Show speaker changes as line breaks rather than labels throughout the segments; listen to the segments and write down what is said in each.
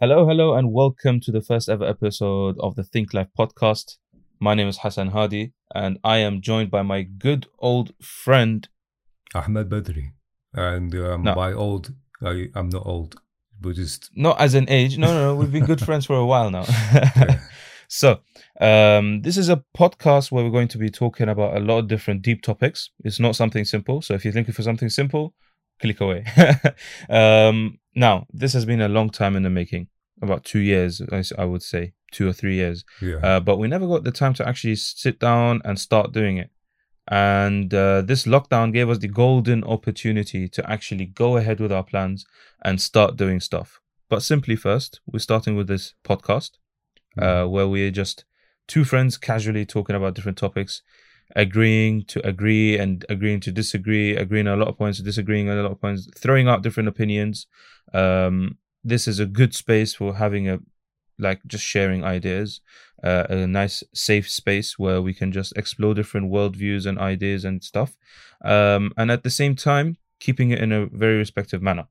Hello, hello, and welcome to the first ever episode of the Think Life podcast. My name is Hassan Hadi, and I am joined by my good old friend.
Ahmed Badri. And um,
No.
by old, I, I'm not old, but just
Not as an age, no, no, no, we've been good friends for a while now.
yeah,
so, um, this is a podcast where we're going to be talking about a lot of different deep topics. It's not something simple. So, if you're looking for something simple, click away. um, now, this has been a long time in the making about two years, I would say, two or three years.
yeah,
uh, but we never got the time to actually sit down and start doing it. And uh, this lockdown gave us the golden opportunity to actually go ahead with our plans and start doing stuff. But simply first, we're starting with this podcast uh, where we're just two friends casually talking about different topics, agreeing to agree and agreeing to disagree, agreeing on a lot of points, disagreeing on a lot of points, throwing out different opinions. Um, this is a good space for having a like just sharing ideas, uh, a nice safe space where we can just explore different worldviews and ideas and stuff, um, and at the same time keeping it in a very respectful manner.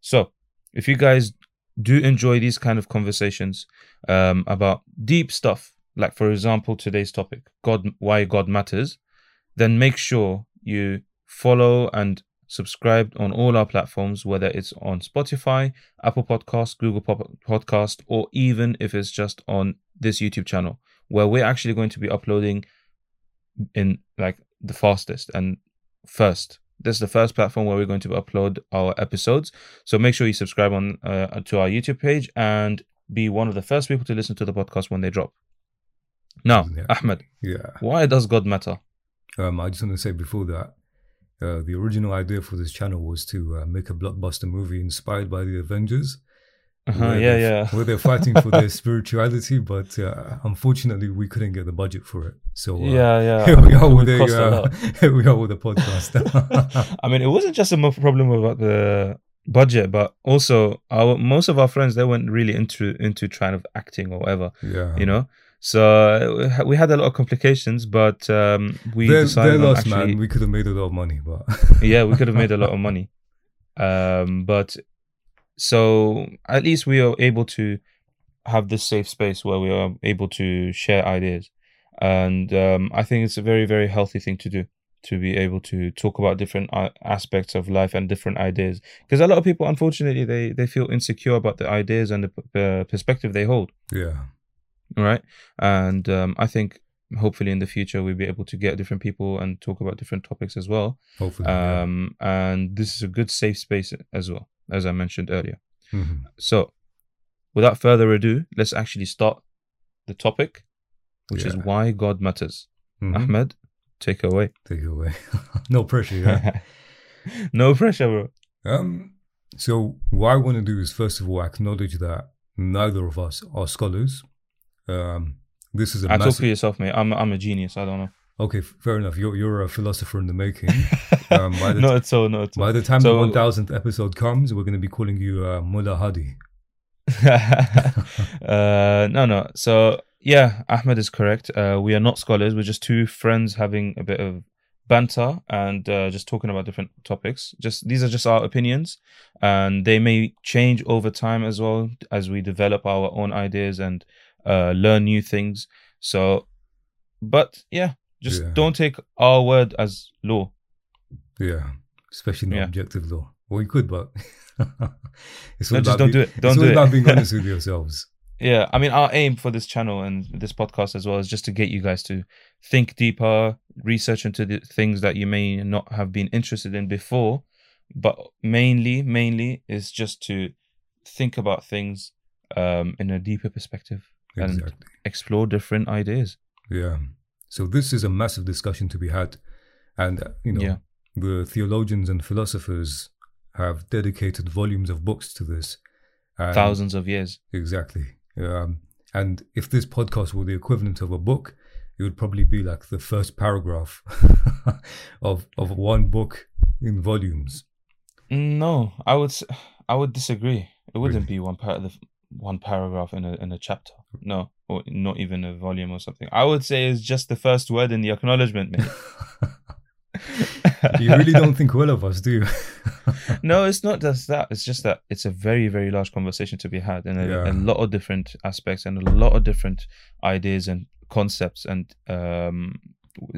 So, if you guys do enjoy these kind of conversations um, about deep stuff, like for example today's topic, God, why God matters, then make sure you follow and subscribe on all our platforms, whether it's on Spotify, Apple Podcast, Google Podcast, or even if it's just on this YouTube channel, where we're actually going to be uploading in like the fastest and first. This is the first platform where we're going to upload our episodes. So make sure you subscribe on uh, to our YouTube page and be one of the first people to listen to the podcast when they drop. Now,
Yeah.
Ahmed,
yeah.
why does God matter?
Um, I just want to say before that, uh, the original idea for this channel was to uh, make a blockbuster movie inspired by the Avengers.
Uh-huh, yeah, yeah.
Where they're fighting for their spirituality, but uh, unfortunately, we couldn't get the budget for it. So uh,
yeah, yeah.
here we are with a,
a
uh, here we are with a podcast.
I mean, it wasn't just a problem about the budget, but also our most of our friends they weren't really into into trying of acting or whatever,
yeah,
you know. So uh, we had a lot of complications, but um, we
they're,
decided
they're lost,
actually,
man. We could have made a lot of money, but
yeah, we could have made a lot of money. Um, but so at least we are able to have this safe space where we are able to share ideas, and um, I think it's a very very healthy thing to do to be able to talk about different uh, aspects of life and different ideas because a lot of people unfortunately they they feel insecure about the ideas and the p- uh, perspective they hold
yeah,
right and um, i think hopefully in the future we'll be able to get different people and talk about different topics as well
hopefully. yeah.
um, and this is a good safe space as well as i mentioned earlier
Mhm.
so without further ado let's actually start the topic which is why god matters
Mhm.
ahmed take away
Take away. no pressure, yeah.
no pressure bro
um, so what I want to do is first of all acknowledge that neither of us are scholars. Um, this is a
I talk
massive.
for yourself mate i'm, I'm a genius i don't know
Okay, fair enough. You're you're a philosopher in the making. Um, by the
not all not
by the time
So-
the one thousandth episode comes, we're going to be calling you uh, Mullah Hadi.
uh, no, no. So yeah, Ahmed is correct. Uh, we are not scholars. We're just two friends having a bit of banter and uh, just talking about different topics. Just these are just our opinions, and they may change over time as well as we develop our own ideas and uh, learn new things. So, but yeah, just
Yeah.
don't take our word as law.
Yeah, especially not
Yeah.
objective law. Well, you could, but it's
No, just don't do it. Don't do it.
about being honest with yourselves.
Yeah, I mean, our aim for this channel and this podcast as well is just to get you guys to think deeper, research into the things that you may not have been interested in before, but mainly, mainly is just to think about things um, in a deeper perspective and
Exactly.
explore different ideas.
Yeah. So this is a massive discussion to be had, and uh, you know
Yeah.
the theologians and philosophers have dedicated volumes of books to this. And
Thousands of years.
Exactly. Um, and if this podcast were the equivalent of a book, it would probably be like the first paragraph of of one book in volumes.
No, I would, I would disagree. It wouldn't
Really?
be one part of the one paragraph in a in a chapter. No, or not even a volume or something. I would say it's just the first word in the acknowledgement,
you really don't think well of us, do you?
no, it's not just that. It's just that it's a very, very large conversation to be had, and a,
Yeah.
a lot of different aspects and a lot of different ideas and concepts, and um,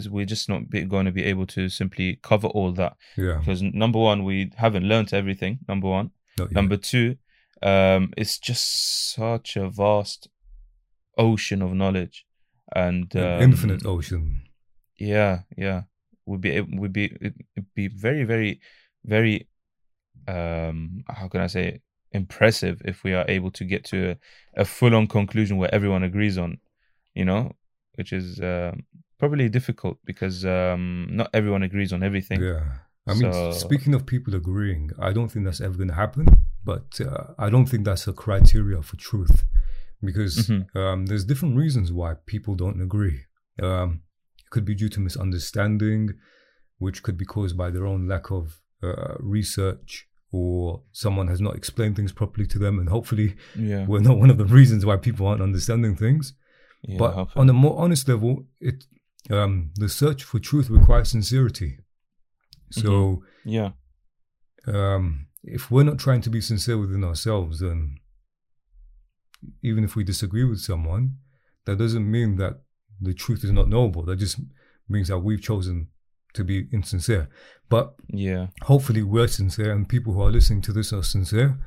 we're just not be, going to be able to simply cover all that
yeah.
because number one, we haven't learned everything. Number one, number two, um, it's just such a vast ocean of knowledge, and um,
infinite ocean.
yeah yeah would be it would be it'd be very very very um how can i say it? impressive if we are able to get to a, a full-on conclusion where everyone agrees on you know which is um probably difficult because um not everyone agrees on everything
Yeah. I mean,
So-
speaking of people agreeing, I don't think that's ever going to happen. But uh, I don't think that's a criteria for truth, because
Mhm.
um, there's different reasons why people don't agree. Um, it could be due to misunderstanding, which could be caused by their own lack of uh, research, or someone has not explained things properly to them, and hopefully
yeah
we're not one of the reasons why people aren't understanding things.
yeah
but
hopefully.
on a more honest level, it um, the search for truth requires sincerity. So
yeah
um, if we're not trying to be sincere within ourselves, then even if we disagree with someone, that doesn't mean that the truth is not knowable. That just means that we've chosen to be insincere. But
yeah
hopefully we're sincere and people who are listening to this are sincere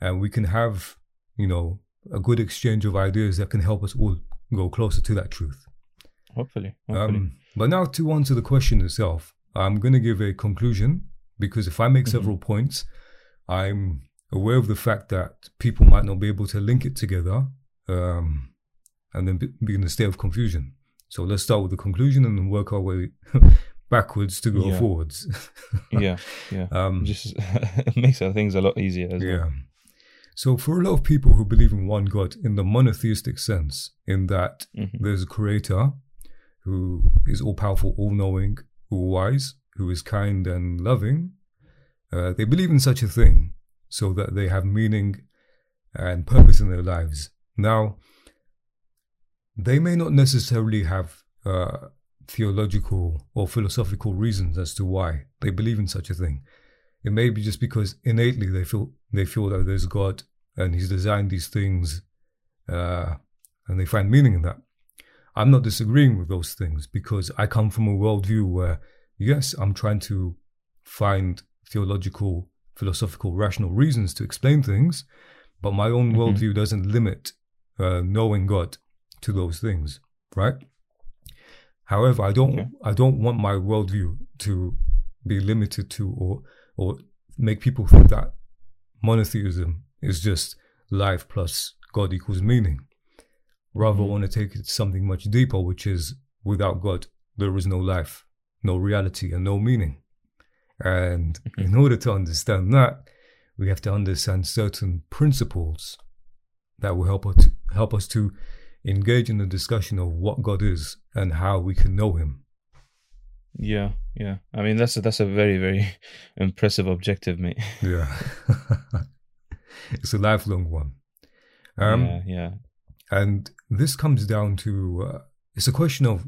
and we can have, you know, a good exchange of ideas that can help us all go closer to that truth.
hopefully hopefully
Um, but now to answer the question itself, I'm going to give a conclusion because if I make
Mhm.
several points, I'm aware of the fact that people might not be able to link it together um, and then be, be in a state of confusion. So let's start with the conclusion and then work our way backwards to go
Yeah.
forwards.
yeah yeah
um,
just it makes things a lot easier as
yeah. So for a lot of people who believe in one God in the monotheistic sense, in that
Mhm.
there's a creator who is all powerful, all knowing, all wise, who is kind and loving. Uh, they believe in such a thing so that they have meaning and purpose in their lives. Now, they may not necessarily have uh, theological or philosophical reasons as to why they believe in such a thing. It may be just because innately they feel they feel that there's God and He's designed these things, uh, and they find meaning in that. I'm not disagreeing with those things because I come from a worldview where, yes, I'm trying to find theological, philosophical, rational reasons to explain things, but my own
Mhm.
worldview doesn't limit uh, knowing God to those things, right? However, I don't,
Okay.
I don't want my worldview to be limited to or or make people think that monotheism is just life plus God equals meaning. Rather, I
Mhm.
want to take it to something much deeper, which is without God, there is no life, no reality, and no meaning. And
Mhm.
in order to understand that, we have to understand certain principles that will help us to, help us to engage in the discussion of what God is and how we can know Him.
Yeah, yeah. I mean, that's a, that's a very very impressive objective, mate.
Yeah, it's a lifelong one. Um,
yeah, yeah,
And this comes down to uh, it's a question of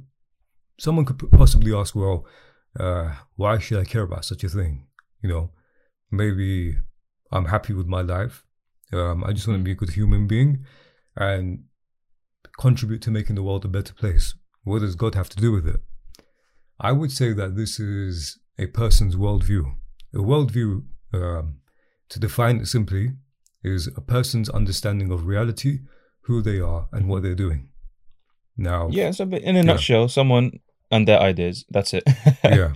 someone could possibly ask, well, uh, why should I care about such a thing? You know, maybe I'm happy with my life. Um, I just want to be a good human being and contribute to making the world a better place. What does God have to do with it? I would say that this is a person's worldview. A worldview, um, to define it simply, is a person's understanding of reality, who they are, and what they're doing. Now,
yeah. So, in a nutshell, someone and their ideas. That's it.
yeah,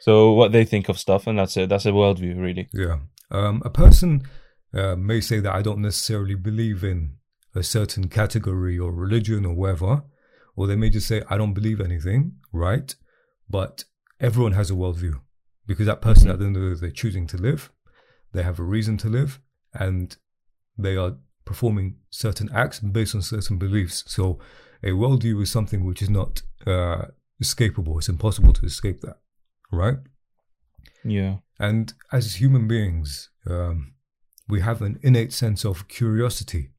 So what they think of stuff, and that's it. That's a worldview, really.
yeah. Um, a person uh, may say that I don't necessarily believe in a certain category or religion or whatever, or they may just say I don't believe anything, right? But everyone has a worldview because that person at the end of the day they're choosing to live, they have a reason to live, and they are performing certain acts based on certain beliefs. So a worldview is something which is not uh, escapable. It's impossible to escape that, right?
Yeah.
And as human beings, um, we have an innate sense of curiosity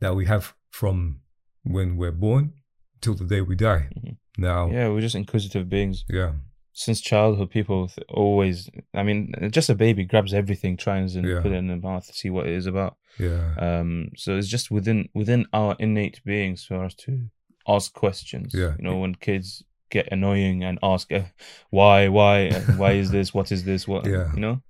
that we have from when we're born till the day we die.
Mhm.
Now,
Yeah, we're just inquisitive beings.
yeah.
since childhood, people th- always. I mean, just a baby grabs everything, tries and
Yeah.
put it in their mouth to see what it is about.
Yeah.
Um, so it's just within within our innate beings for us to ask questions.
Yeah.
You know, when kids get annoying and ask, uh, "Why? Why? Uh, Why is this? What is this? What?"
Yeah.
You know.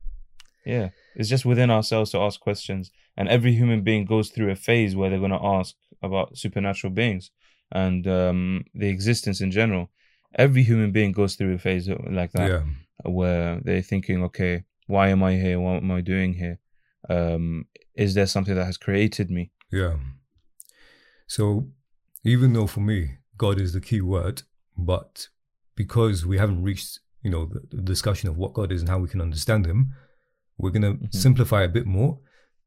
Yeah, it's just within ourselves to ask questions, and every human being goes through a phase where they're going to ask about supernatural beings and um, the existence in general. Every human being goes through a phase like that
yeah.
where they're thinking, okay, why am I here? What am I doing here? Um, is there something that has created me?
Yeah. So, even though for me, God is the key word, but because we haven't reached, you know, the, the discussion of what God is and how we can understand Him, we're going to
Mhm.
simplify a bit more.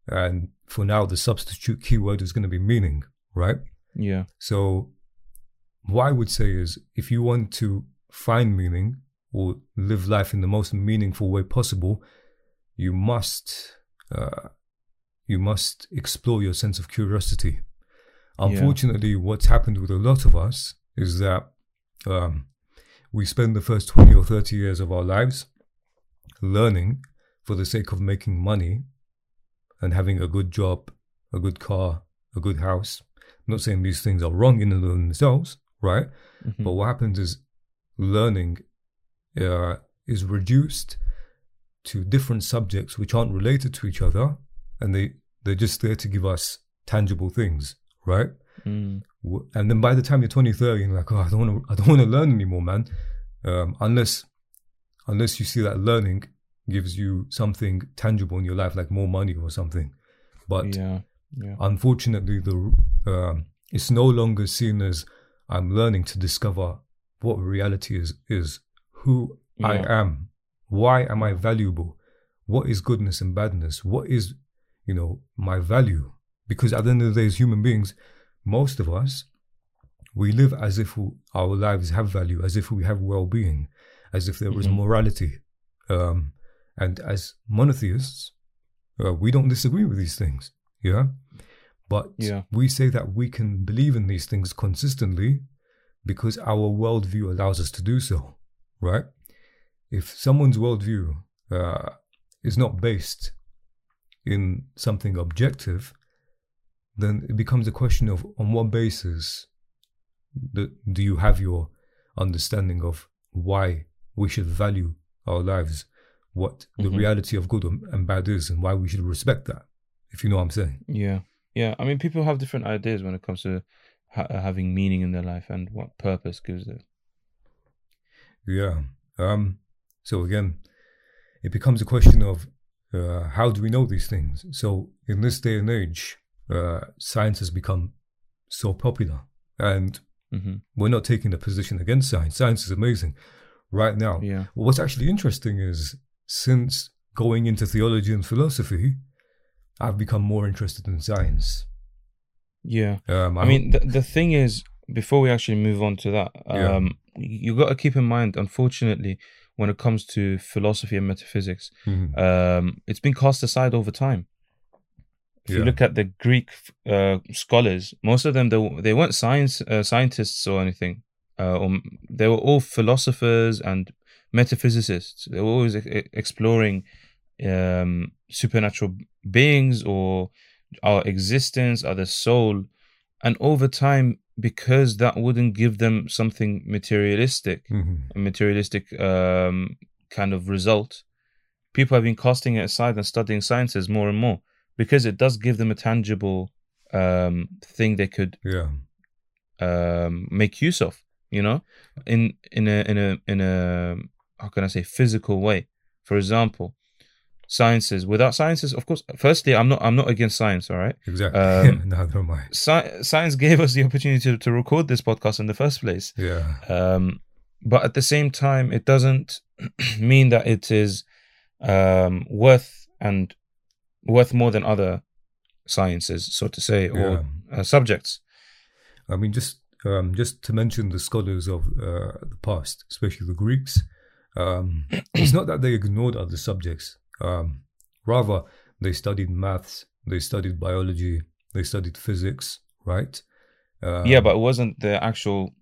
And for now, the substitute keyword is going to be meaning, right?
Yeah.
So, what I would say is if you want to find meaning or live life in the most meaningful way possible, you must uh, you must explore your sense of curiosity. Unfortunately, what's happened with a lot of us is that um, we spend the first 20 or 30 years of our lives learning for the sake of making money and having a good job, a good car, a good house. I'm not saying these things are wrong in and of themselves, right?
Mhm.
But what happens is learning uh, is reduced to different subjects which aren't related to each other, and they they're just there to give us tangible things, right?
Mm.
And then by the time you're 20, 30, you're like, oh, I don't want to, I don't want to learn anymore, man. Um, unless, unless you see that learning gives you something tangible in your life, like more money or something. But
yeah. Yeah.
unfortunately, the um, it's no longer seen as I'm learning to discover what reality is is who I am, why am I valuable, what is goodness and badness, what is you know my value. Because at the end of the day, as human beings, most of us we live as if our lives have value, as if we have well-being, as if there is
Mhm.
morality, um, and as monotheists, uh, we don't disagree with these things. Yeah. But
Yeah.
we say that we can believe in these things consistently because our worldview allows us to do so, right? If someone's worldview uh, is not based in something objective, then it becomes a question of on what basis do, you have your understanding of why we should value our lives, what the
Mhm.
reality of good and bad is, and why we should respect that, if you know what I'm saying.
Yeah. Yeah. I mean, people have different ideas when it comes to ha- having meaning in their life and what purpose gives it.
Yeah. Um, so again, it becomes a question of uh, how do we know these things? So in this day and age, uh, science has become so popular, and
hmm
we're not taking a position against science. Science is amazing right now.
Yeah.
What's actually interesting is since going into theology and philosophy, I've become more interested in science.
Yeah.
Um,
I mean, the, the thing is, before we actually move on to that,
Yeah.
um, you got to keep in mind, unfortunately, when it comes to philosophy and metaphysics,
Mhm.
um, it's been cast aside over time. If you look at the Greek uh, scholars, most of them they, they weren't science uh, scientists or anything. Uh, or they were all philosophers and metaphysicists. They were always e- exploring um, supernatural beings or our existence, our soul, and over time, because that wouldn't give them something materialistic,
Mhm.
a materialistic um, kind of result, people have been casting it aside and studying sciences more and more because it does give them a tangible um, thing they could
yeah,
um, make use of. You know, in in a in a in a how can I say physical way. For example, sciences. Without sciences, of course. Firstly, I'm not I'm not against science. All right.
exactly.
Um,
Neither am I.
Sci- science gave us the opportunity to, to record this podcast in the first place.
Yeah,
Um, but at the same time, it doesn't mean that it is um, worth and worth more than other sciences, so to say,
yeah.
or uh, subjects.
I mean, just um, just to mention the scholars of uh, the past, especially the Greeks, um, it's not that they ignored other subjects. Um, rather, they studied maths, they studied biology, they studied physics, right? Um,
yeah, but it wasn't the actual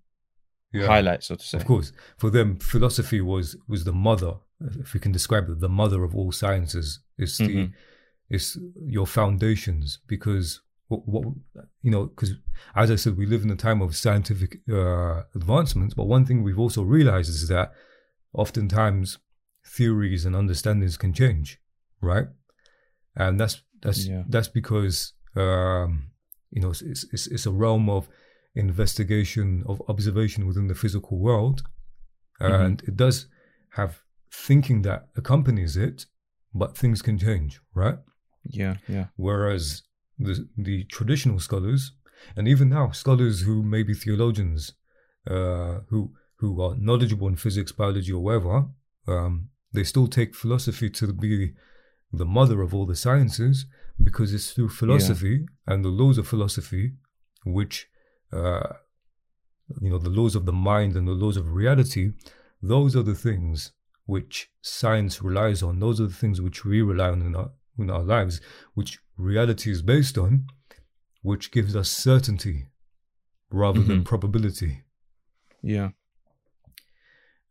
Yeah.
highlight, so to say.
Of course, for them, philosophy was was the mother. If we can describe it, the mother of all sciences. It's the
Mhm.
It's your foundations because what, what you know because as I said, we live in a time of scientific uh, advancements. But one thing we've also realized is that oftentimes theories and understandings can change, right? And that's that's
Yeah.
that's because um, you know it's, it's it's a realm of investigation of observation within the physical world,
Mhm.
and it does have thinking that accompanies it, but things can change, right?
Yeah, yeah.
Whereas the the traditional scholars, and even now scholars who may be theologians, uh, who who are knowledgeable in physics, biology, or whatever, um, they still take philosophy to be the mother of all the sciences because it's through philosophy and the laws of philosophy, which uh, you know the laws of the mind and the laws of reality. Those are the things which science relies on. Those are the things which we rely on in our in our lives, which reality is based on, which gives us certainty rather than
Mhm.
probability.
Yeah.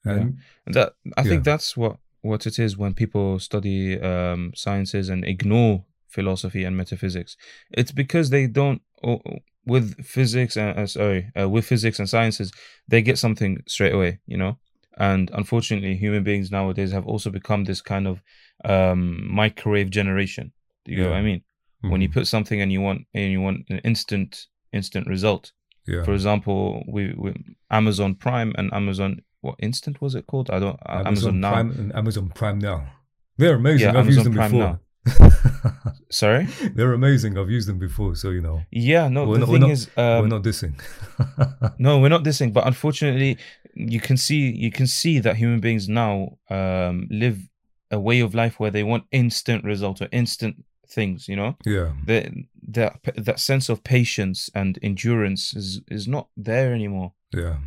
And
And that I think that's what what it is when people study um, sciences and ignore philosophy and metaphysics. It's because they don't o- o- with physics and uh, sorry uh, with physics and sciences they get something straight away, you know. And unfortunately, human beings nowadays have also become this kind of um, microwave generation. Do you know what I
Yeah.
mean? When you
Mhm.
put something and you want and you want an instant instant result.
yeah,
For example, we, we Amazon Prime and Amazon what instant was it called? I don't uh, Amazon, Now.
Prime and Amazon Prime now, they're amazing.
Yeah,
I've used them
Prime
before.
Sorry.
they're amazing. I've used them before, so you know
Yeah, no.
We're
the
not- we're
thing
not-
is,
we're
um,
not dissing.
no, we're not dissing, but unfortunately, you can see you can see that human beings now um, live a way of life where they want instant results or instant things. You know,
yeah,
that that that sense of patience and endurance is is not there anymore.
yeah.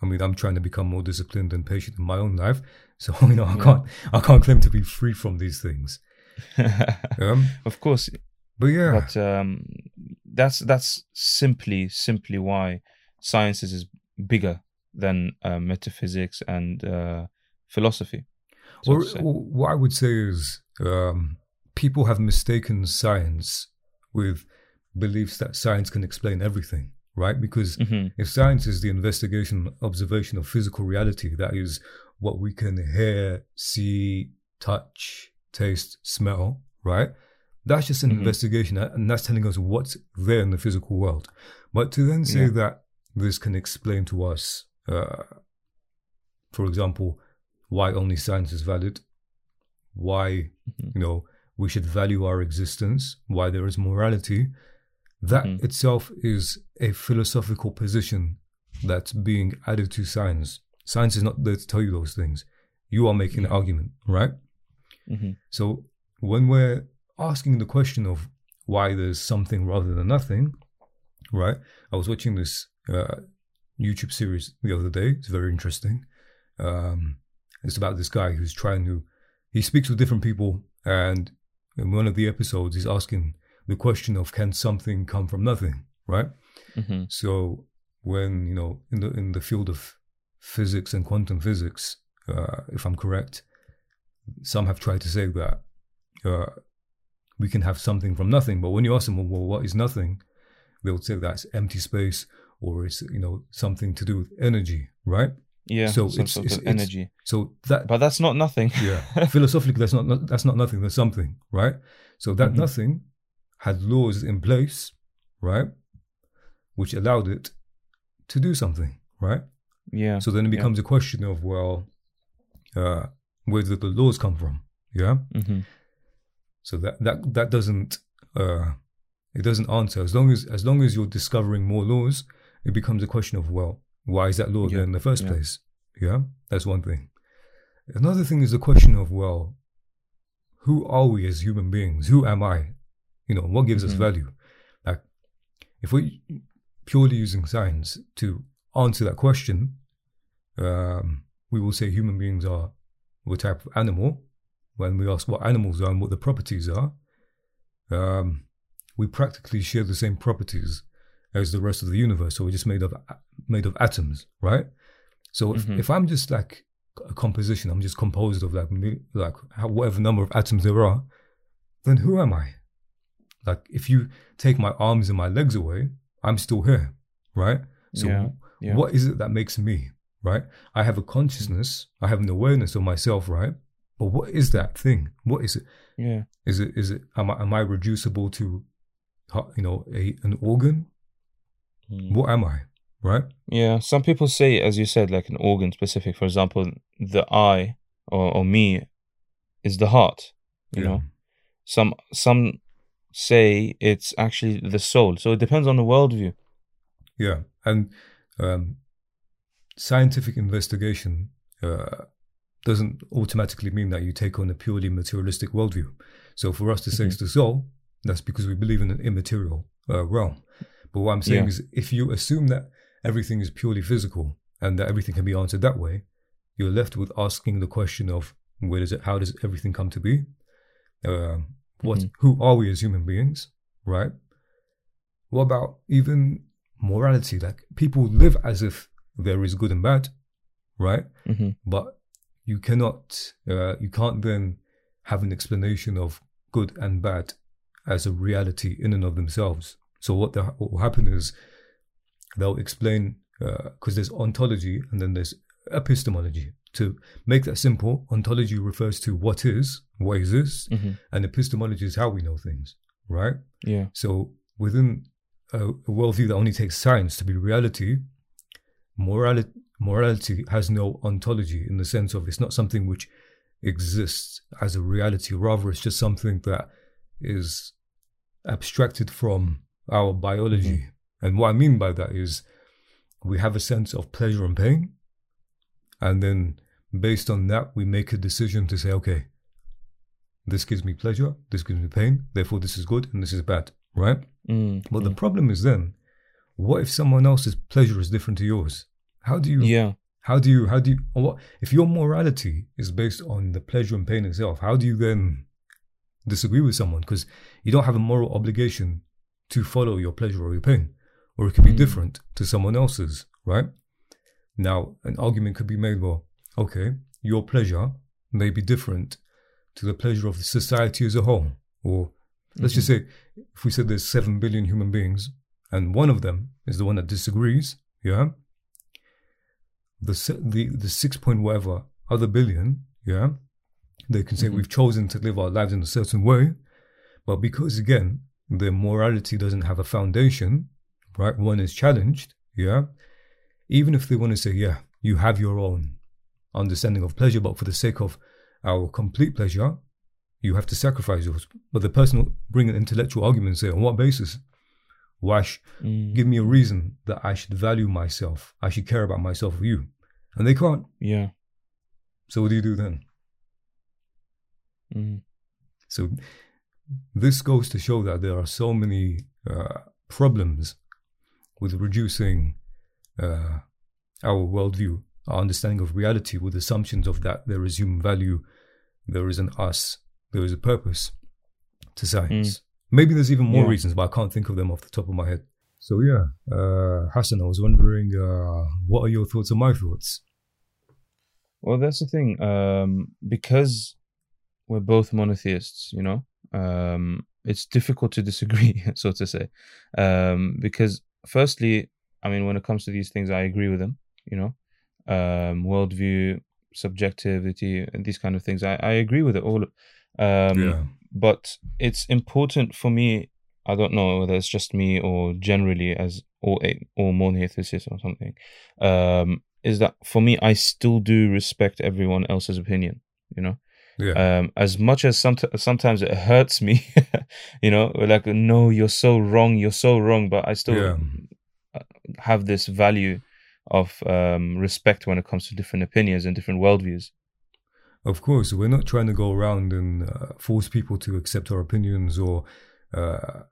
I mean, I'm trying to become more disciplined and patient in my own life, so you know I
Yeah.
can't I can't claim to be free from these things. Um,
of course,
but yeah,
but um, that's that's simply simply why sciences is bigger than uh, metaphysics and uh, philosophy. So
Or, or what I would say is um, people have mistaken science with beliefs that science can explain everything, right? Because
Mhm.
if science is the investigation, observation of physical reality, that is what we can hear, see, touch, taste, smell, right? That's just an
Mhm.
investigation, and that's telling us what's there in the physical world. But to then say
Yeah.
that this can explain to us, uh, for example, why only science is valid, why
Mhm.
you know we should value our existence, why there is morality, that
Mhm.
itself is a philosophical position that's being added to science. Science is not there to tell you those things. You are making an argument, right?
Mhm.
So when we're asking the question of why there's something rather than nothing, right? I was watching this uh, YouTube series the other day. It's very interesting. Um, it's about this guy who's trying to. He speaks with different people, and in one of the episodes, he's asking the question of can something come from nothing, right?
Mhm.
So when you know in the in the field of physics and quantum physics, uh, if I'm correct, some have tried to say that uh, we can have something from nothing. But when you ask them, well, what is nothing? They'll say that's empty space or it's you know something to do with energy, right?
Yeah,
So
some
it's-
sort
it's-
of
it's-
energy.
So that
But that's not nothing.
yeah philosophically that's not that's not nothing That's something right so that
Mhm.
nothing had laws in place right which allowed it to do something right
yeah.
so then it
Yeah.
becomes a question of well uh where did the laws come from yeah
Mhm.
so that that that doesn't uh it doesn't answer as long as as long as you're discovering more laws it becomes a question of well why is that law
Yeah,
there in the first
yeah.
place? Yeah that's one thing. Another thing is the question of well who are we as human beings? Who am i? You know what gives us
Mhm.
value? Like if we're purely using science to answer that question um we will say human beings are a type of animal. When we ask what animals are and what the properties are, um, we practically share the same properties as the rest of the universe. So we're just made of made of atoms, right? So if,
Mhm.
if I'm just like a composition, I'm just composed of like like whatever number of atoms there are, then who am I? Like if you take my arms and my legs away, I'm still here, right? So
Yeah, yeah.
what is it that makes me, right? I have a consciousness, I have an awareness of myself, right? But what is that thing? What is it?
Yeah.
Is it is it am I am I reducible to you know a an organ?
Mm.
What am I? Right?
Yeah, some people say, as you said, like an organ specific. For example, the eye or, or me is the heart. You
Yeah.
know, some some say it's actually the soul. So it depends on the worldview.
Yeah. And um, scientific investigation uh, doesn't automatically mean that you take on a purely materialistic worldview. So for us to say
Mhm.
it's the soul, that's because we believe in an immaterial uh, realm. But what I'm saying
Yeah.
is, if you assume that everything is purely physical and that everything can be answered that way, you're left with asking the question of where does it, how does everything come to be? Uh, what,
Mhm.
who are we as human beings, right? What about even morality? Like people live as if there is good and bad, right?
hmm
But you cannot, uh, you can't then have an explanation of good and bad as a reality in and of themselves. So what, the, what will happen is they'll explain because there's ontology and then there's epistemology. To make that simple, ontology refers to what is, what exists,
hmm
and epistemology is how we know things, right?
Yeah.
So within a, a worldview that only takes science to be reality, morality morality has no ontology in the sense of it's not something which exists as a reality. Rather, it's just something that is abstracted from our biology. And what I mean by that is we have a sense of pleasure and pain, and then based on that, we make a decision to say, okay, this gives me pleasure, this gives me pain, therefore this is good and this is bad, right?
Mm.
But the problem is then, what if someone else's pleasure is different to yours? How do you,
yeah.
how do you, how do you, what, if your morality is based on the pleasure and pain itself, how do you then disagree with someone? Because you don't have a moral obligation to follow your pleasure or your pain, or it could be
Mm.
different to someone else's, right? Now, an argument could be made, well, okay, your pleasure may be different to the pleasure of the society as a whole. Or let's just say, if we said there's 7 billion human beings and one of them is the one that disagrees, yeah, the, the, the 6 point whatever other billion, yeah, they can say
Mhm.
we've chosen to live our lives in a certain way. But because, again, their morality doesn't have a foundation, right? One is challenged, yeah. Even if they want to say, yeah, you have your own understanding of pleasure, but for the sake of our complete pleasure, you have to sacrifice yours. But the person will bring an intellectual argument and say, on what basis? Why? Sh-
Mm.
give me a reason that I should value myself. I should care about myself or you. And they can't.
Yeah.
So what do you do then?
Mm.
So this goes to show that there are so many uh, problems with reducing uh, our worldview, our understanding of reality, with assumptions of that there is human value, there is an us, there is a purpose to science. Maybe there's even more
Yeah.
reasons, but I can't think of them off the top of my head. So yeah, uh, Hassan, I was wondering, uh, what are your thoughts on my thoughts?
Well, that's the thing. Um, because we're both monotheists, you know, um, it's difficult to disagree, so to say. Um, because firstly, I mean, when it comes to these things, I agree with them. You know, um, worldview, subjectivity, and these kind of things. I, I agree with it all. Um,
yeah,
but it's important for me. I don't know whether it's just me or generally as all all monotheists or something. Um, is that for me? I still do respect everyone else's opinion. You know,
yeah,
um, as much as some sometimes it hurts me. you know, like no, you're so wrong. You're so wrong. But I still
Yeah.
have this value of um, respect when it comes to different opinions and different worldviews.
Of course, we're not trying to go around and uh, force people to accept our opinions or uh,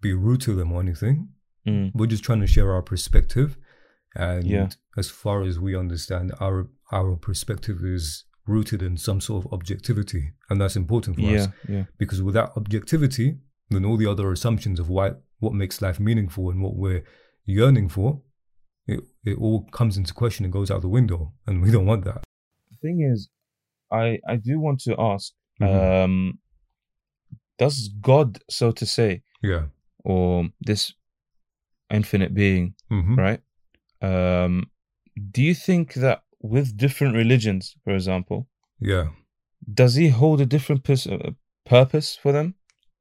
be rude to them or anything.
Mm.
We're just trying to share our perspective, and
Yeah.
as far as we understand, our our perspective is rooted in some sort of objectivity, and that's important for us
Yeah, yeah,
because without objectivity, then all the other assumptions of why what makes life meaningful and what we're yearning for, it it all comes into question and goes out the window, and we don't want that.
The thing is, I I do want to ask,
Mhm.
um, does God, so to say,
Yeah.
or this infinite being,
hmm
right? Um, do you think that with different religions, for example,
Yeah.
does he hold a different pers- uh, purpose for them,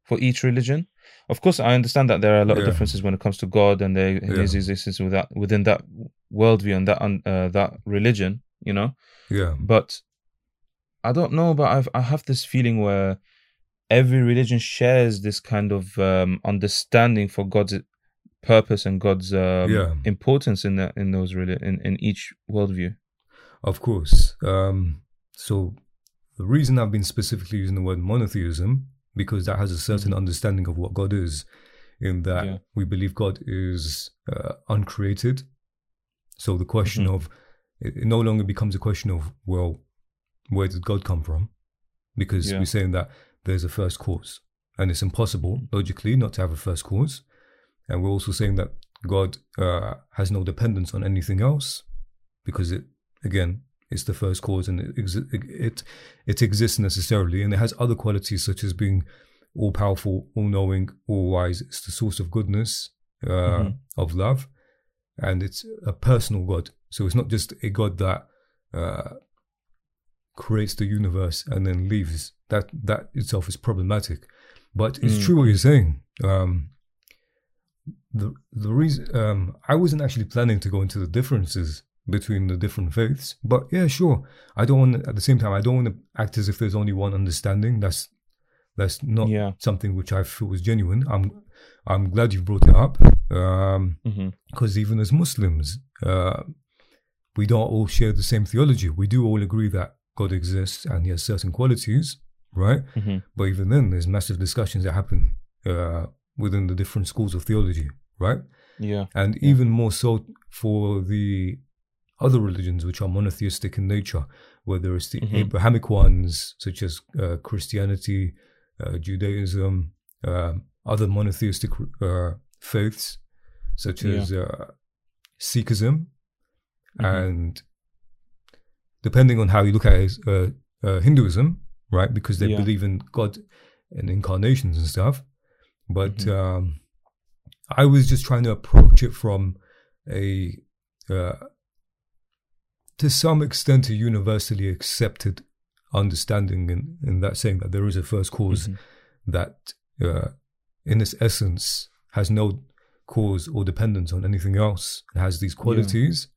for each religion? Of course, I understand that there are a lot of differences when it comes to God and their, his
Yeah.
existence within, within that worldview and that uh, that religion, you know.
Yeah.
But I don't know, but I've I have this feeling where every religion shares this kind of um, understanding for God's purpose and God's um,
Yeah.
importance in that in those in in each worldview.
Of course. Um, so the reason I've been specifically using the word monotheism because that has a certain understanding of what God is, in that
Yeah.
we believe God is uh, uncreated. So the question
Mhm.
of it, it no longer becomes a question of well, where did God come from? Because
Yeah.
we're saying that there's a first cause, and it's impossible logically not to have a first cause, and we're also saying that God uh, has no dependence on anything else because it again it's the first cause and it, exi- it it exists necessarily. And it has other qualities such as being all powerful all knowing all wise it's the source of goodness uh,
Mhm.
of love. And it's a personal god. So it's not just a god that uh, creates the universe and then leaves. That that itself is problematic. But it's
Mm.
true what you're saying. Um, the the reason um, I wasn't actually planning to go into the differences between the different faiths, but yeah, sure. I don't want to, at the same time I don't want to act as if there's only one understanding. That's that's not
Yeah.
something which I feel was genuine. I'm I'm glad you brought it up um,
hmm
because even as Muslims, uh, we don't all share the same theology. We do all agree that God exists and He has certain qualities, right?
hmm
But even then, there's massive discussions that happen uh, within the different schools of theology, right?
Yeah.
And even more so for the other religions which are monotheistic in nature, whether it's the
Mhm.
Abrahamic ones such as uh, Christianity, uh, Judaism, um other monotheistic uh, faiths such
Yeah.
as uh, Sikhism,
Mhm.
and depending on how you look at it, uh, uh, Hinduism, right? Because they
Yeah.
believe in God and incarnations and stuff. But
Mhm.
um, I was just trying to approach it from a, uh, to some extent, a universally accepted understanding in, in that saying that there is a first cause
Mhm.
that, uh, in its essence, has no cause or dependence on anything else. It has these qualities.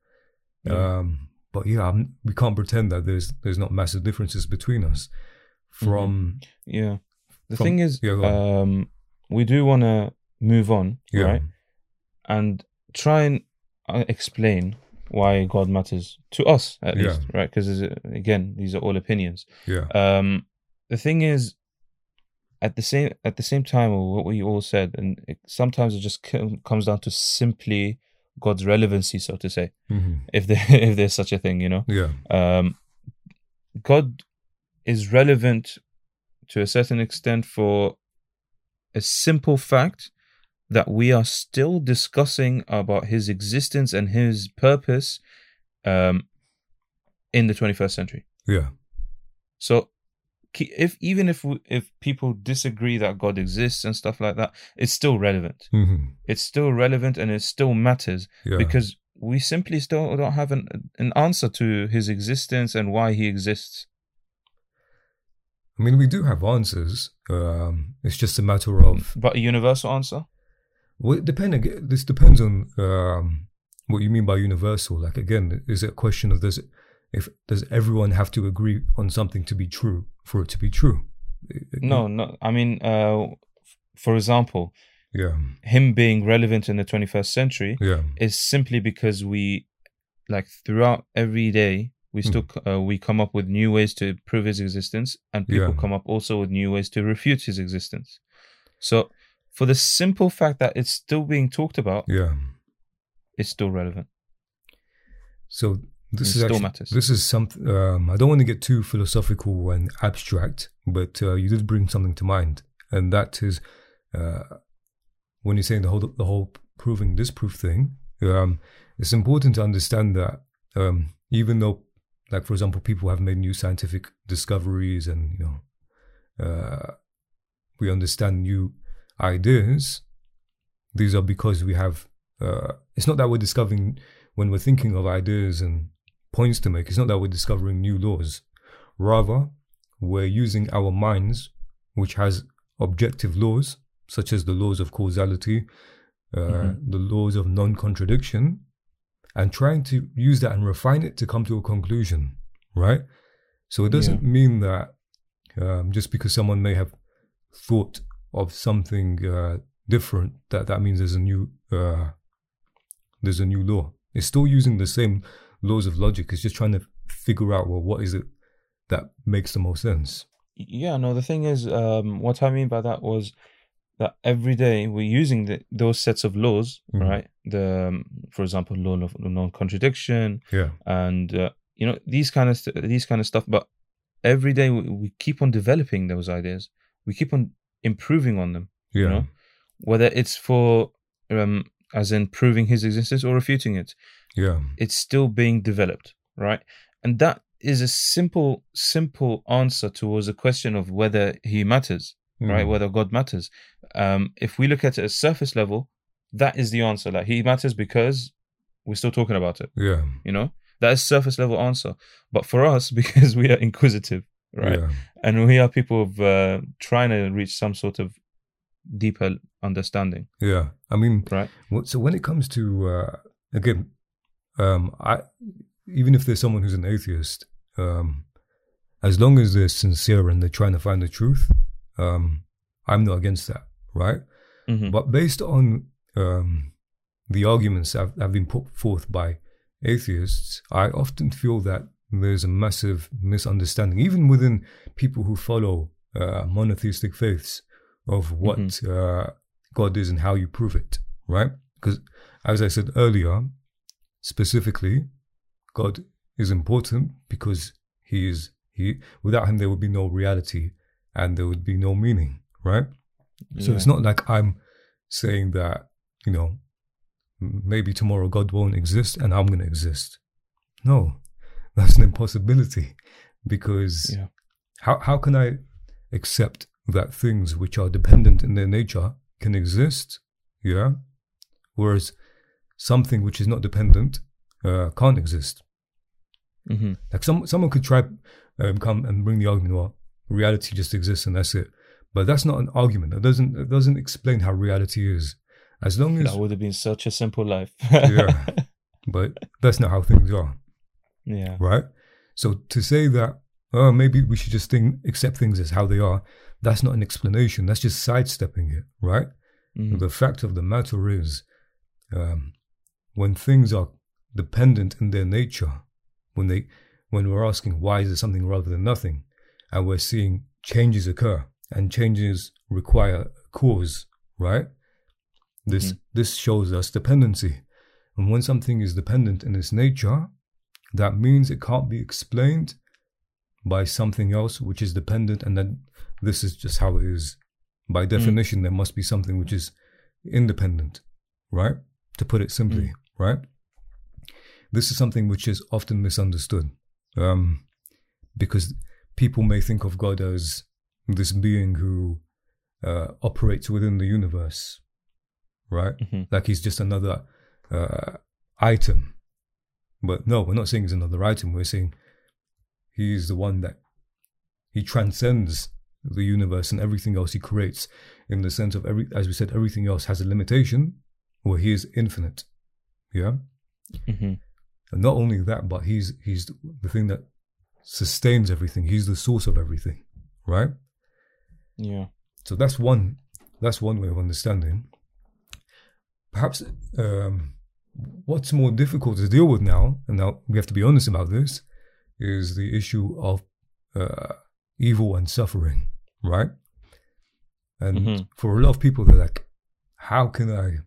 Yeah.
Um, but yeah, I'm, we can't pretend that there's there's not massive differences between us. From
Yeah. The
From-
thing is,
yeah,
um, we do want to move on,
yeah,
right? And try and uh, explain why God matters to us, at
Yeah.
least, right? Because again, these are all opinions.
yeah,
Um, the thing is, at the same at the same time, what we all said, and it, sometimes it just com- comes down to simply God's relevancy, so to say,
hmm
if there if there's such a thing, you know.
yeah,
Um, God is relevant to a certain extent for a simple fact that we are still discussing about his existence and his purpose um, in the 21st century.
yeah,
So, if even if we, if people disagree that God exists and stuff like that, it's still relevant.
hmm
It's still relevant and it still matters
yeah,
because we simply still don't have an an answer to his existence and why he exists.
I mean, we do have answers. Um, it's just a matter of
But a universal answer?
Well, it depend. ag- This depends on um, what you mean by universal. Like again, is it a question of does if does everyone have to agree on something to be true for it to be true?
No, no. I mean, uh, for example,
Yeah,
him being relevant in the 21st century
yeah,
is simply because we, like, throughout every day, we still c uh, we come up with new ways to prove his existence, and people
Yeah.
come up also with new ways to refute his existence. So, for the simple fact that it's still being talked about,
yeah.
it's still relevant.
So this
It
is
still
actually,
matters.
this is something. Um, I don't want to get too philosophical and abstract, but uh, you did bring something to mind, and that is uh, when you're saying the whole the whole proving disproof thing, um, it's important to understand that um, even though, like for example, people have made new scientific discoveries and you know, uh, we understand new ideas, these are because we have. Uh, it's not that we're discovering when we're thinking of ideas and points to make. It's not that we're discovering new laws. Rather, we're using our minds, which has objective laws, such as the laws of causality, uh, mm-hmm. the laws of non contradiction, and trying to use that and refine it to come to a conclusion, right? So it doesn't yeah. mean that um, just because someone may have thought of something uh, different, that that means there's a new uh, there's a new law. It's still using the same laws of logic. It's just trying to figure out well, what is it that makes the most sense.
Yeah, no. The thing is, um, what I mean by that was that every day we're using the, those sets of laws, mm-hmm. right? The, um, for example, law of non-contradiction,
yeah,
and uh, you know these kind of st- these kind of stuff. But every day we, we, keep on developing those ideas. We keep on improving on them.
Yeah. You
know? Whether it's for um, as in proving his existence or refuting it.
Yeah.
It's still being developed, right? And that is a simple, simple answer towards the question of whether he matters, mm. right? Whether God matters. Um, if we look at it at surface level, that is the answer. Like he matters because we're still talking about it.
Yeah.
You know? That is surface level answer. But for us, because we are inquisitive, right? Yeah. And we are people of uh, trying to reach some sort of deeper understanding.
Yeah, I mean,
right.
So when it comes to uh, again, um, I even if there's someone who's an atheist, um, as long as they're sincere and they're trying to find the truth, um, I'm not against that, right?
Mm-hmm.
But based on um, the arguments that have been put forth by atheists, I often feel that there's a massive misunderstanding, even within people who follow uh, monotheistic faiths of what mm-hmm. uh, God is and how you prove it, right? Because as I said earlier, specifically, God is important because He is He. Without Him, there would be no reality and there would be no meaning, right? Yeah. So it's not like I'm saying that you know maybe tomorrow God won't exist and I'm going to exist. No, that's an impossibility because
yeah.
how how can I accept that things which are dependent in their nature can exist, yeah, whereas something which is not dependent uh, can't exist.
Mm-hmm.
Like some someone could try um, come and bring the argument, well, reality just exists and that's it. But that's not an argument. That doesn't that doesn't explain how reality is. As long as
that would have been such a simple life.
yeah, but that's not how things are.
Yeah.
Right. So to say that, oh, maybe we should just think accept things as how they are that's not an explanation. That's just sidestepping it, right?
Mm.
The fact of the matter is, um, when things are dependent in their nature, when they, when we're asking why is there something rather than nothing, and we're seeing changes occur, and changes require cause, right? This mm. this shows us dependency, and when something is dependent in its nature, that means it can't be explained by something else which is dependent, and then this is just how it is. By mm. definition, mm. there must be something which is independent, right? To put it simply, mm. right? This is something which is often misunderstood um, because people may think of God as this being who uh, operates within the universe, right?
Mm-hmm.
Like he's just another uh, item. But no, we're not saying he's another item. We're saying he's the one that he transcends the universe and everything else he creates in the sense of every as we said everything else has a limitation where he is infinite yeah
mm-hmm.
and not only that but he's he's the thing that sustains everything he's the source of everything right
yeah
so that's one that's one way of understanding perhaps um, what's more difficult to deal with now and now we have to be honest about this is the issue of uh, evil and suffering, right? And mm-hmm. for a lot of people, they're like, how can I,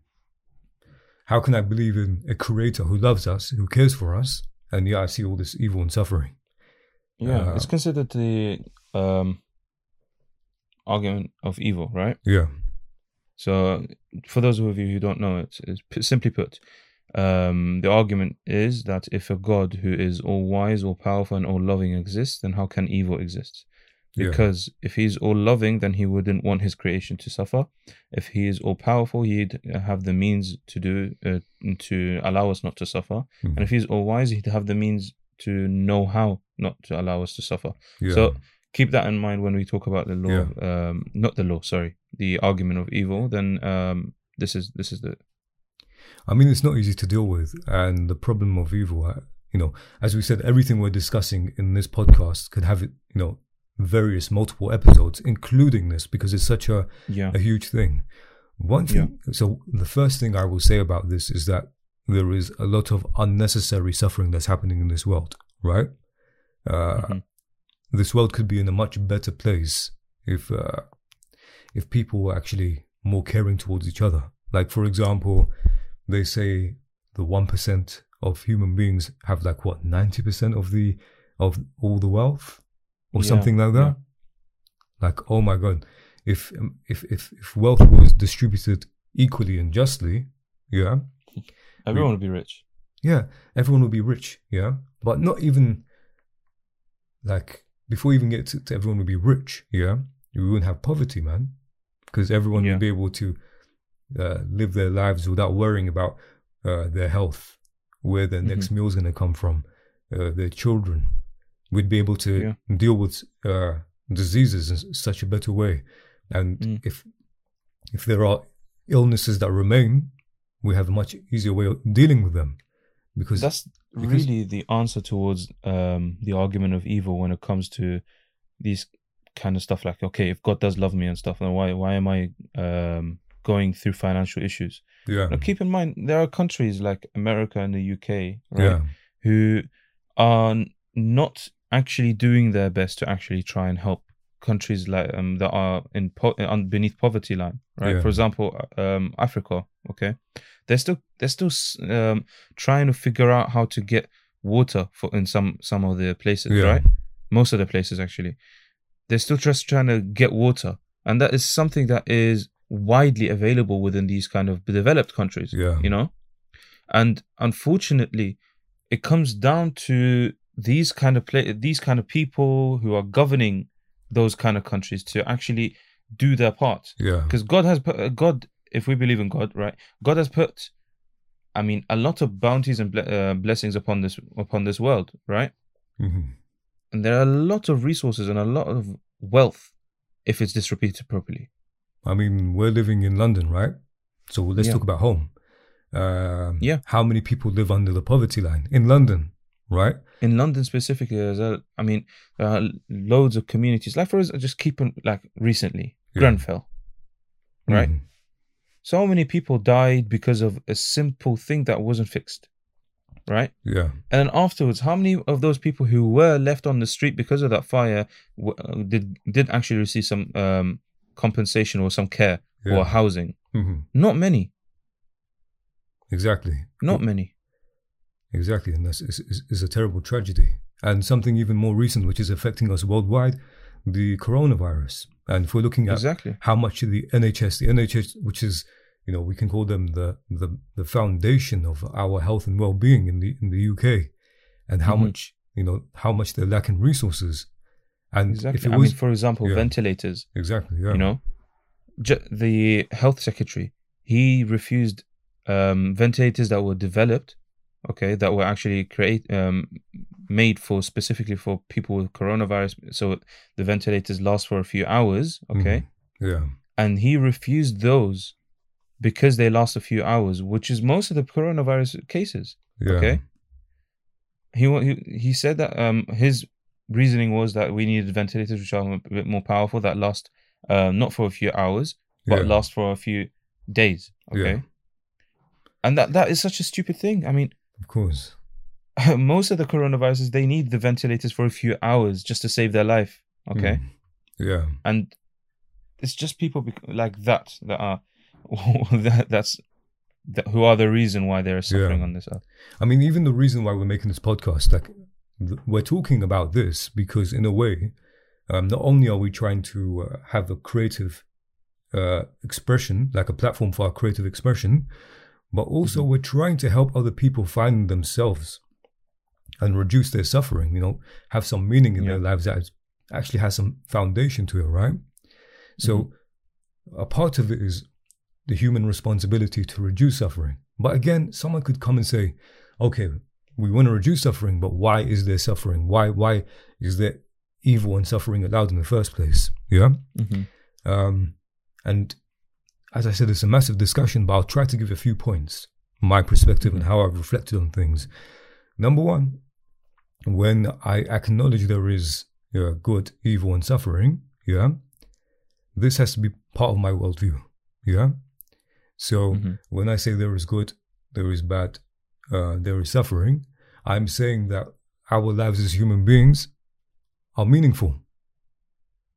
how can I believe in a creator who loves us, who cares for us, and yeah, I see all this evil and suffering.
Yeah, uh, it's considered the um, argument of evil, right?
Yeah.
So, for those of you who don't know it, is p- simply put, um, the argument is that if a God who is all wise, all powerful, and all loving exists, then how can evil exist?
Yeah.
Because if he's all loving, then he wouldn't want his creation to suffer. If he is all powerful, he'd have the means to do uh, to allow us not to suffer.
Mhm.
And if he's all wise, he'd have the means to know how not to allow us to suffer.
Yeah.
So keep that in mind when we talk about the law, of, um, not the law, sorry, the argument of evil. Then um, this is this is the
I mean, it's not easy to deal with, and the problem of evil, uh, you know, as we said, everything we're discussing in this podcast could have, it, you know, various multiple episodes, including this, because it's such a,
yeah
a huge thing. One thing, so the first thing I will say about this is that there is a lot of unnecessary suffering that's happening in this world, right? Uh,
Mhm.
This world could be in a much better place if uh, if people were actually more caring towards each other. Like, for example, they say the one percent of human beings have like what ninety percent of the of all the wealth, or
Yeah,
something like that.
yeah.
Like, oh my god, if um, if if if wealth was distributed equally and justly, yeah,
everyone would be rich.
yeah, everyone would be rich, yeah, but not even like before even get to, to everyone would be rich, yeah, we wouldn't have poverty, man, because everyone
Yeah.
would be able to uh, live their lives without worrying about uh, their health, where their next
Mm-hmm.
meal is going to come from, uh, their children. We'd be able to
Yeah.
deal with uh, diseases in such a better way, and
Mm.
if if there are illnesses that remain, we have a much easier way of dealing with them, because
That's
because-
really the answer towards um, the argument of evil when it comes to these kind of stuff. Like, okay, if God does love me and stuff, then why why am I um, going through financial issues?
yeah,
Now, keep in mind there are countries like America and the UK, right,
yeah,
who are not actually doing their best to actually try and help countries like um that are in po- beneath poverty line right?
Yeah.
for example um africa okay? They're still they're still um trying to figure out how to get water for in some some of the places
Yeah.
right? Most of the places actually. They're still just trying to get water. And that is something that is widely available within these kind of developed countries
yeah,
you know? And unfortunately it comes down to these kind of play these kind of people who are governing those kind of countries to actually do their part.
Yeah,
because god has put god if we believe in god right god has put i mean a lot of bounties and ble- uh, blessings upon this upon this world right?
Hmm
and there are a lot of resources and a lot of wealth if it's distributed properly
I mean, we're living in London, right? So let's
Yeah.
talk about home. Um,
Yeah.
How many people live under the poverty line in London, right?
in London specifically, as well, I mean, loads of communities. Like for us, just keeping like recently,
Yeah.
Grenfell, right?
Mhm.
So many people died because of a simple thing that wasn't fixed, right?
Yeah.
And then afterwards, how many of those people who were left on the street because of that fire w- uh, did did actually receive some um, compensation or some care
Yeah.
or housing?
hmm
Not many,
Exactly.
not many.
Exactly, and that's is, is, is a terrible tragedy, and something even more recent, which is affecting us worldwide, the coronavirus. And if we're looking at
Exactly.
how much the NHS, the NHS, which is you know we can call them the the, the foundation of our health and well being in the in the UK, and how
Mhm.
much you know how much they're lacking resources, and
Exactly.
if it
I mean, for example,
yeah.
ventilators.
exactly yeah
you know Ju- the health secretary he refused um, ventilators that were developed okay that were actually create um, made for specifically for people with coronavirus so the ventilators last for a few hours okay
Mhm. yeah
and he refused those because they last a few hours which is most of the coronavirus cases
yeah
okay he he, he said that um his reasoning was that we needed ventilators which are a bit more powerful that last uh, not for a few hours but
yeah.
last for a few days okay
Yeah.
and that that is such a stupid thing i mean
of course
most of the coronaviruses they need the ventilators for a few hours just to save their life okay
Mhm. yeah
and it's just people bec- like that that are that that's that, who are the reason why they're suffering
Yeah.
on this earth
I mean, even the reason why we're making this podcast, like we're talking about this because, in a way, um, not only are we trying to uh, have a creative uh, expression, like a platform for our creative expression, but also we're trying to help other people find themselves and reduce their suffering. You know, have some meaning in
Yeah.
their lives that actually has some foundation to it, right? So, a part of it is the human responsibility to reduce suffering. But again, someone could come and say, "Okay, we want to reduce suffering, but why is there suffering? Why why is there evil and suffering allowed in the first place?" Yeah.
Mhm.
Um, and as I said, it's a massive discussion, but I'll try to give a few points, my perspective, and how I've reflected on things. Number one, when I acknowledge there is uh, good, evil, and suffering, yeah, this has to be part of my worldview, yeah. So
Mhm.
when I say there is good, there is bad, uh, there is suffering, I'm saying that our lives as human beings are meaningful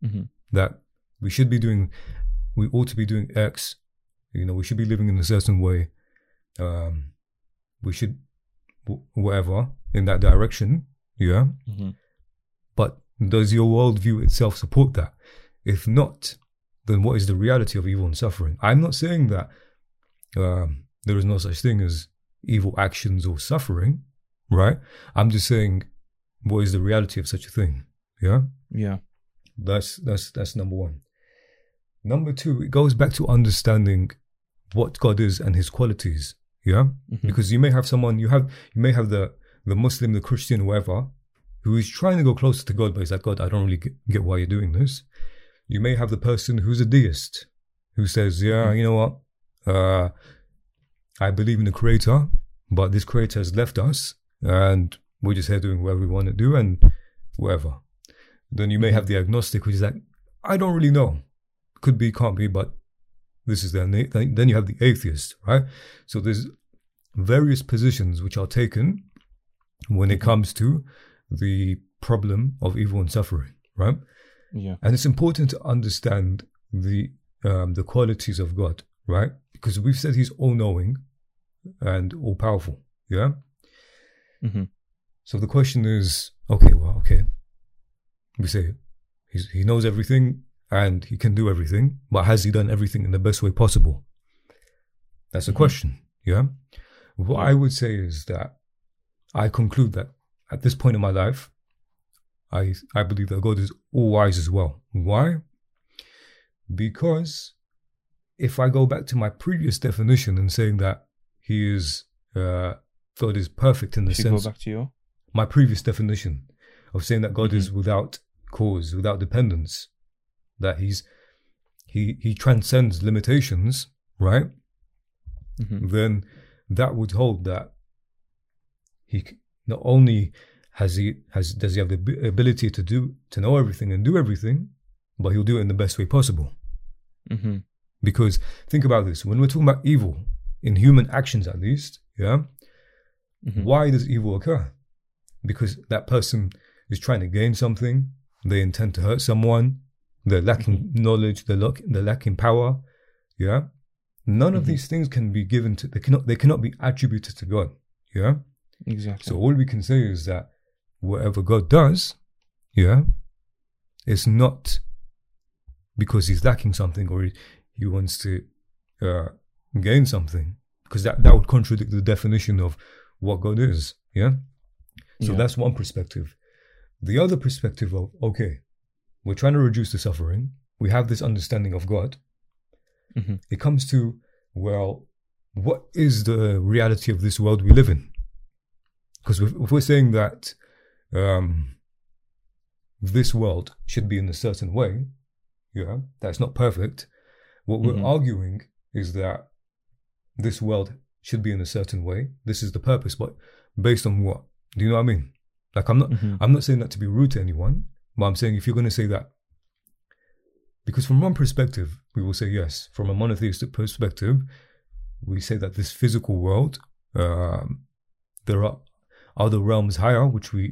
Mhm.
that we should be doing, we ought to be doing X. You know, we should be living in a certain way. Um, we should, w- whatever, in that direction. Yeah.
Mhm.
But does your worldview itself support that? If not, then what is the reality of evil and suffering? I'm not saying that um, there is no such thing as evil actions or suffering, right? I'm just saying, what is the reality of such a thing? Yeah.
Yeah.
That's that's that's number one. Number two, it goes back to understanding what God is and His qualities. Yeah,
Mhm.
because you may have someone you have you may have the the Muslim, the Christian, whoever, who is trying to go closer to God, but he's like, God, I don't really get, get why you're doing this. You may have the person who's a deist, who says, Yeah, you know what? Uh, I believe in the Creator, but this Creator has left us, and we're just here doing whatever we want to do and whatever. Then you may have the agnostic, which is like, I don't really know. Could be, can't be, but this is the. Then you have the atheist, right? So there's various positions which are taken when it comes to the problem of evil and suffering, right?
Yeah.
And it's important to understand the um, the qualities of God, right? Because we've said He's all knowing and all powerful, yeah.
Mhm.
So the question is, okay, well, okay, we say he's, he knows everything and he can do everything, but has he done everything in the best way possible? That's the
Mhm.
question, yeah. What I would say is that I conclude that at this point in my life, I I believe that God is all wise as well. Why? Because if I go back to my previous definition and saying that He is uh, God is perfect in the
Should we go
sense
back to your?
my previous definition of saying that God is
Mm-hmm.
without cause, without dependence, that He's He He transcends limitations, right?
Mhm.
then that would hold that he not only has he has does he have the ability to do to know everything and do everything, but he'll do it in the best way possible.
Mhm.
Because think about this: when we're talking about evil in human actions, at least, yeah,
Mhm.
why does evil occur? Because that person is trying to gain something, they intend to hurt someone, they're lacking knowledge, they're, lack, they're lacking power. Yeah. None of
Mhm.
these things can be given to they cannot they cannot be attributed to God. Yeah.
Exactly.
So all we can say is that whatever God does, yeah, it's not because he's lacking something or he, he wants to uh, gain something, because that, that would contradict the definition of what God is. Yeah. So
Yeah.
that's one perspective. The other perspective of, okay, we're trying to reduce the suffering. We have this understanding of God.
Mhm.
It comes to, well, what is the reality of this world we live in? Because if, if we're saying that um, this world should be in a certain way, yeah, that's not perfect. What we're
Mhm.
arguing is that this world should be in a certain way. This is the purpose, but based on what? Do you know what I mean? Like I'm not
Mhm.
I'm not saying that to be rude to anyone, but I'm saying if you're going to say that, because from one perspective we will say yes. From a monotheistic perspective, we say that this physical world, um, there are other realms higher, which we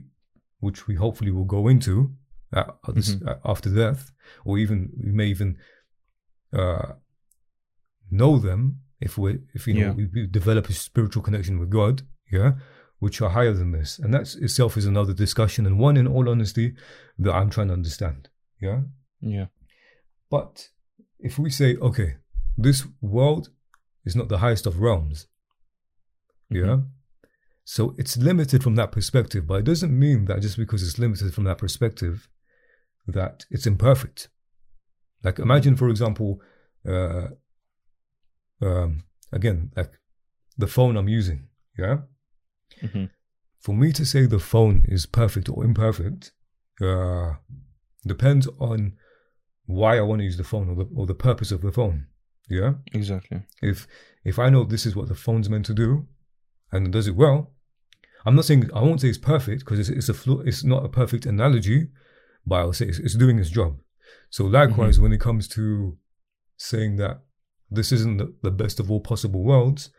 which we hopefully will go into uh, this-
Mhm.
uh, after death, or even we may even uh, know them if we if you know
Yeah.
we, we develop a spiritual connection with God, yeah, which are higher than this, and that itself is another discussion and one, in all honesty, that I'm trying to understand, yeah.
Yeah.
But if we say, okay, this world is not the highest of realms, yeah,
Mhm.
so it's limited from that perspective, but it doesn't mean that just because it's limited from that perspective, that it's imperfect. Like imagine, for example, uh, um, again, like the phone I'm using, yeah.
Mhm.
For me to say the phone is perfect or imperfect, uh, depends on why I want to use the phone or the or the purpose of the phone. Yeah.
Exactly.
If if I know this is what the phone's meant to do, and it does it well, I'm not saying I won't say it's perfect because it's it's a flaw, it's not a perfect analogy, but I'll say it's, it's doing its job. So likewise, when it comes to saying that this isn't the, best of all possible worlds,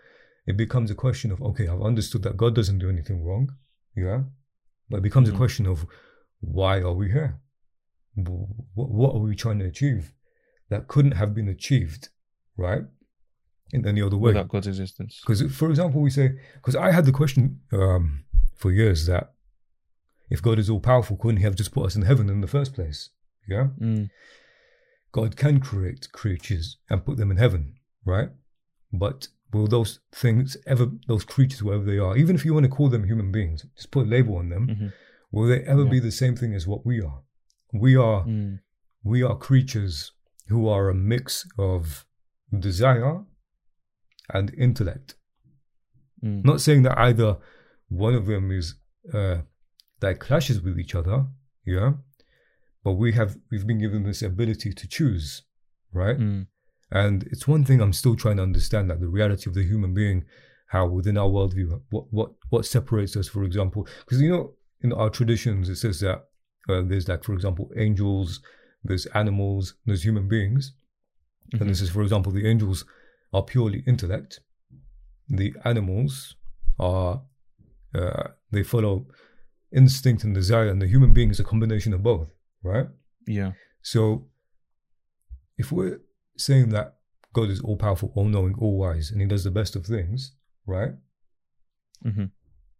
it becomes a question of okay, I've understood that God doesn't do anything wrong, yeah, but it becomes
Mhm.
a question of why are we here? What, what are we trying to achieve that couldn't have been achieved, right, in any other way?
Without God's existence.
Because, for example, we say, because I had the question um, for years that if God is all powerful, couldn't He have just put us in heaven in the first place? Yeah,
Mm.
God can create creatures and put them in heaven, right? But will those things ever, those creatures, wherever they are, even if you want to call them human beings, just put a label on them,
Mhm.
will they ever
Yeah.
be the same thing as what we are? We are
Mm.
we are creatures who are a mix of desire and intellect.
Mm.
Not saying that either one of them is uh, that clashes with each other, yeah. But we have we've been given this ability to choose, right?
Mm.
And it's one thing I'm still trying to understand that the reality of the human being, how within our worldview, what what what separates us, for example, because you know in our traditions it says that uh, there's like for example angels, there's animals, there's human beings,
Mhm.
and this is for example the angels are purely intellect, the animals are uh, they follow instinct and desire, and the human being is a combination of both, right?
Yeah.
So, if we're saying that God is all powerful, all knowing, all wise, and He does the best of things, right?
Mm-hmm.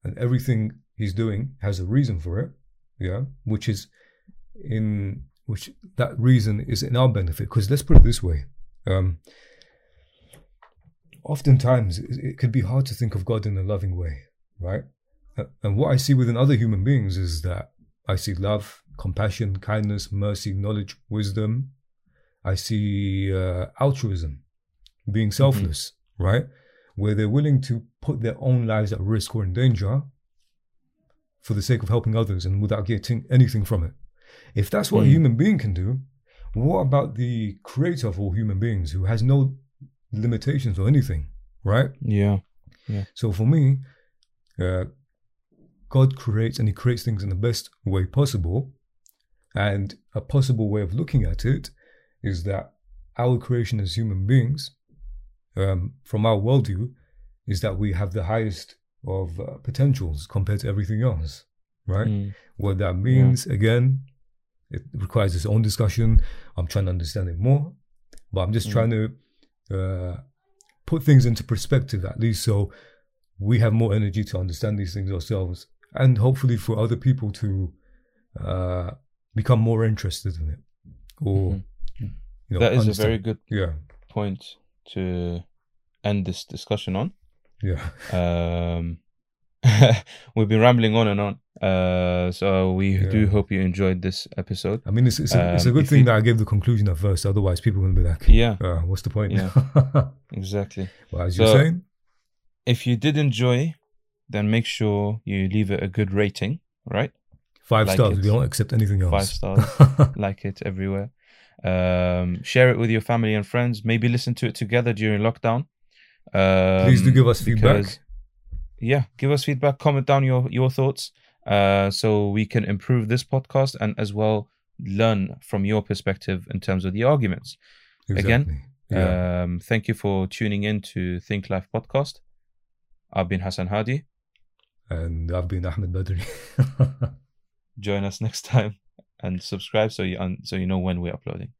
And everything He's doing has a reason for it, yeah, which is in which that reason is in our benefit. Because let's put it this way: um, oftentimes it, it could be hard to think of God in a loving way, right? And what I see within other human beings is that I see love, compassion, kindness, mercy, knowledge, wisdom. I see uh, altruism, being selfless, right? Where they're willing to put their own lives at risk or in danger for the sake of helping others and without getting anything from it. If that's what a
Mm.
human being can do, what about the creator of all human beings who has no limitations or anything, right?
Yeah.
So for me, uh, God creates and He creates things in the best way possible. And a possible way of looking at it is that our creation as human beings, um, from our worldview, is that we have the highest of uh, potentials compared to everything else, right?
Mm.
What that means, again, it requires its own discussion. I'm trying to understand it more, but I'm just
Mm.
trying to uh, put things into perspective, at least so we have more energy to understand these things ourselves, and hopefully for other people to uh, become more interested in it. Or,
Mhm.
you know,
that is a very good
yeah,
point to end this discussion on.
yeah,
Um, we've been rambling on and on. Uh, so we
Yeah.
do hope you enjoyed this episode.
I mean, it's it's a, it's a
Um,
good thing
you-
that I gave the conclusion at first. Otherwise, people will be like,
Yeah,
uh, "What's the point?"
Yeah. exactly.
well, as you're saying,
If you did enjoy, then make sure you leave it a good rating, right?
Five
like
stars.
it.
We don't accept anything else.
Five stars. like it everywhere. Um, share it with your family and friends. Maybe listen to it together during lockdown. Um,
Please do give us feedback.
because- Yeah, give us feedback. Comment down your your thoughts, uh, so we can improve this podcast and as well learn from your perspective in terms of the arguments. Again,
Exactly. Yeah.
Um, thank you for tuning in to Think Life podcast. I've been Hassan Hadi.
and I've been Ahmed Badri.
Join us next time and subscribe so you un- so you know when we're uploading.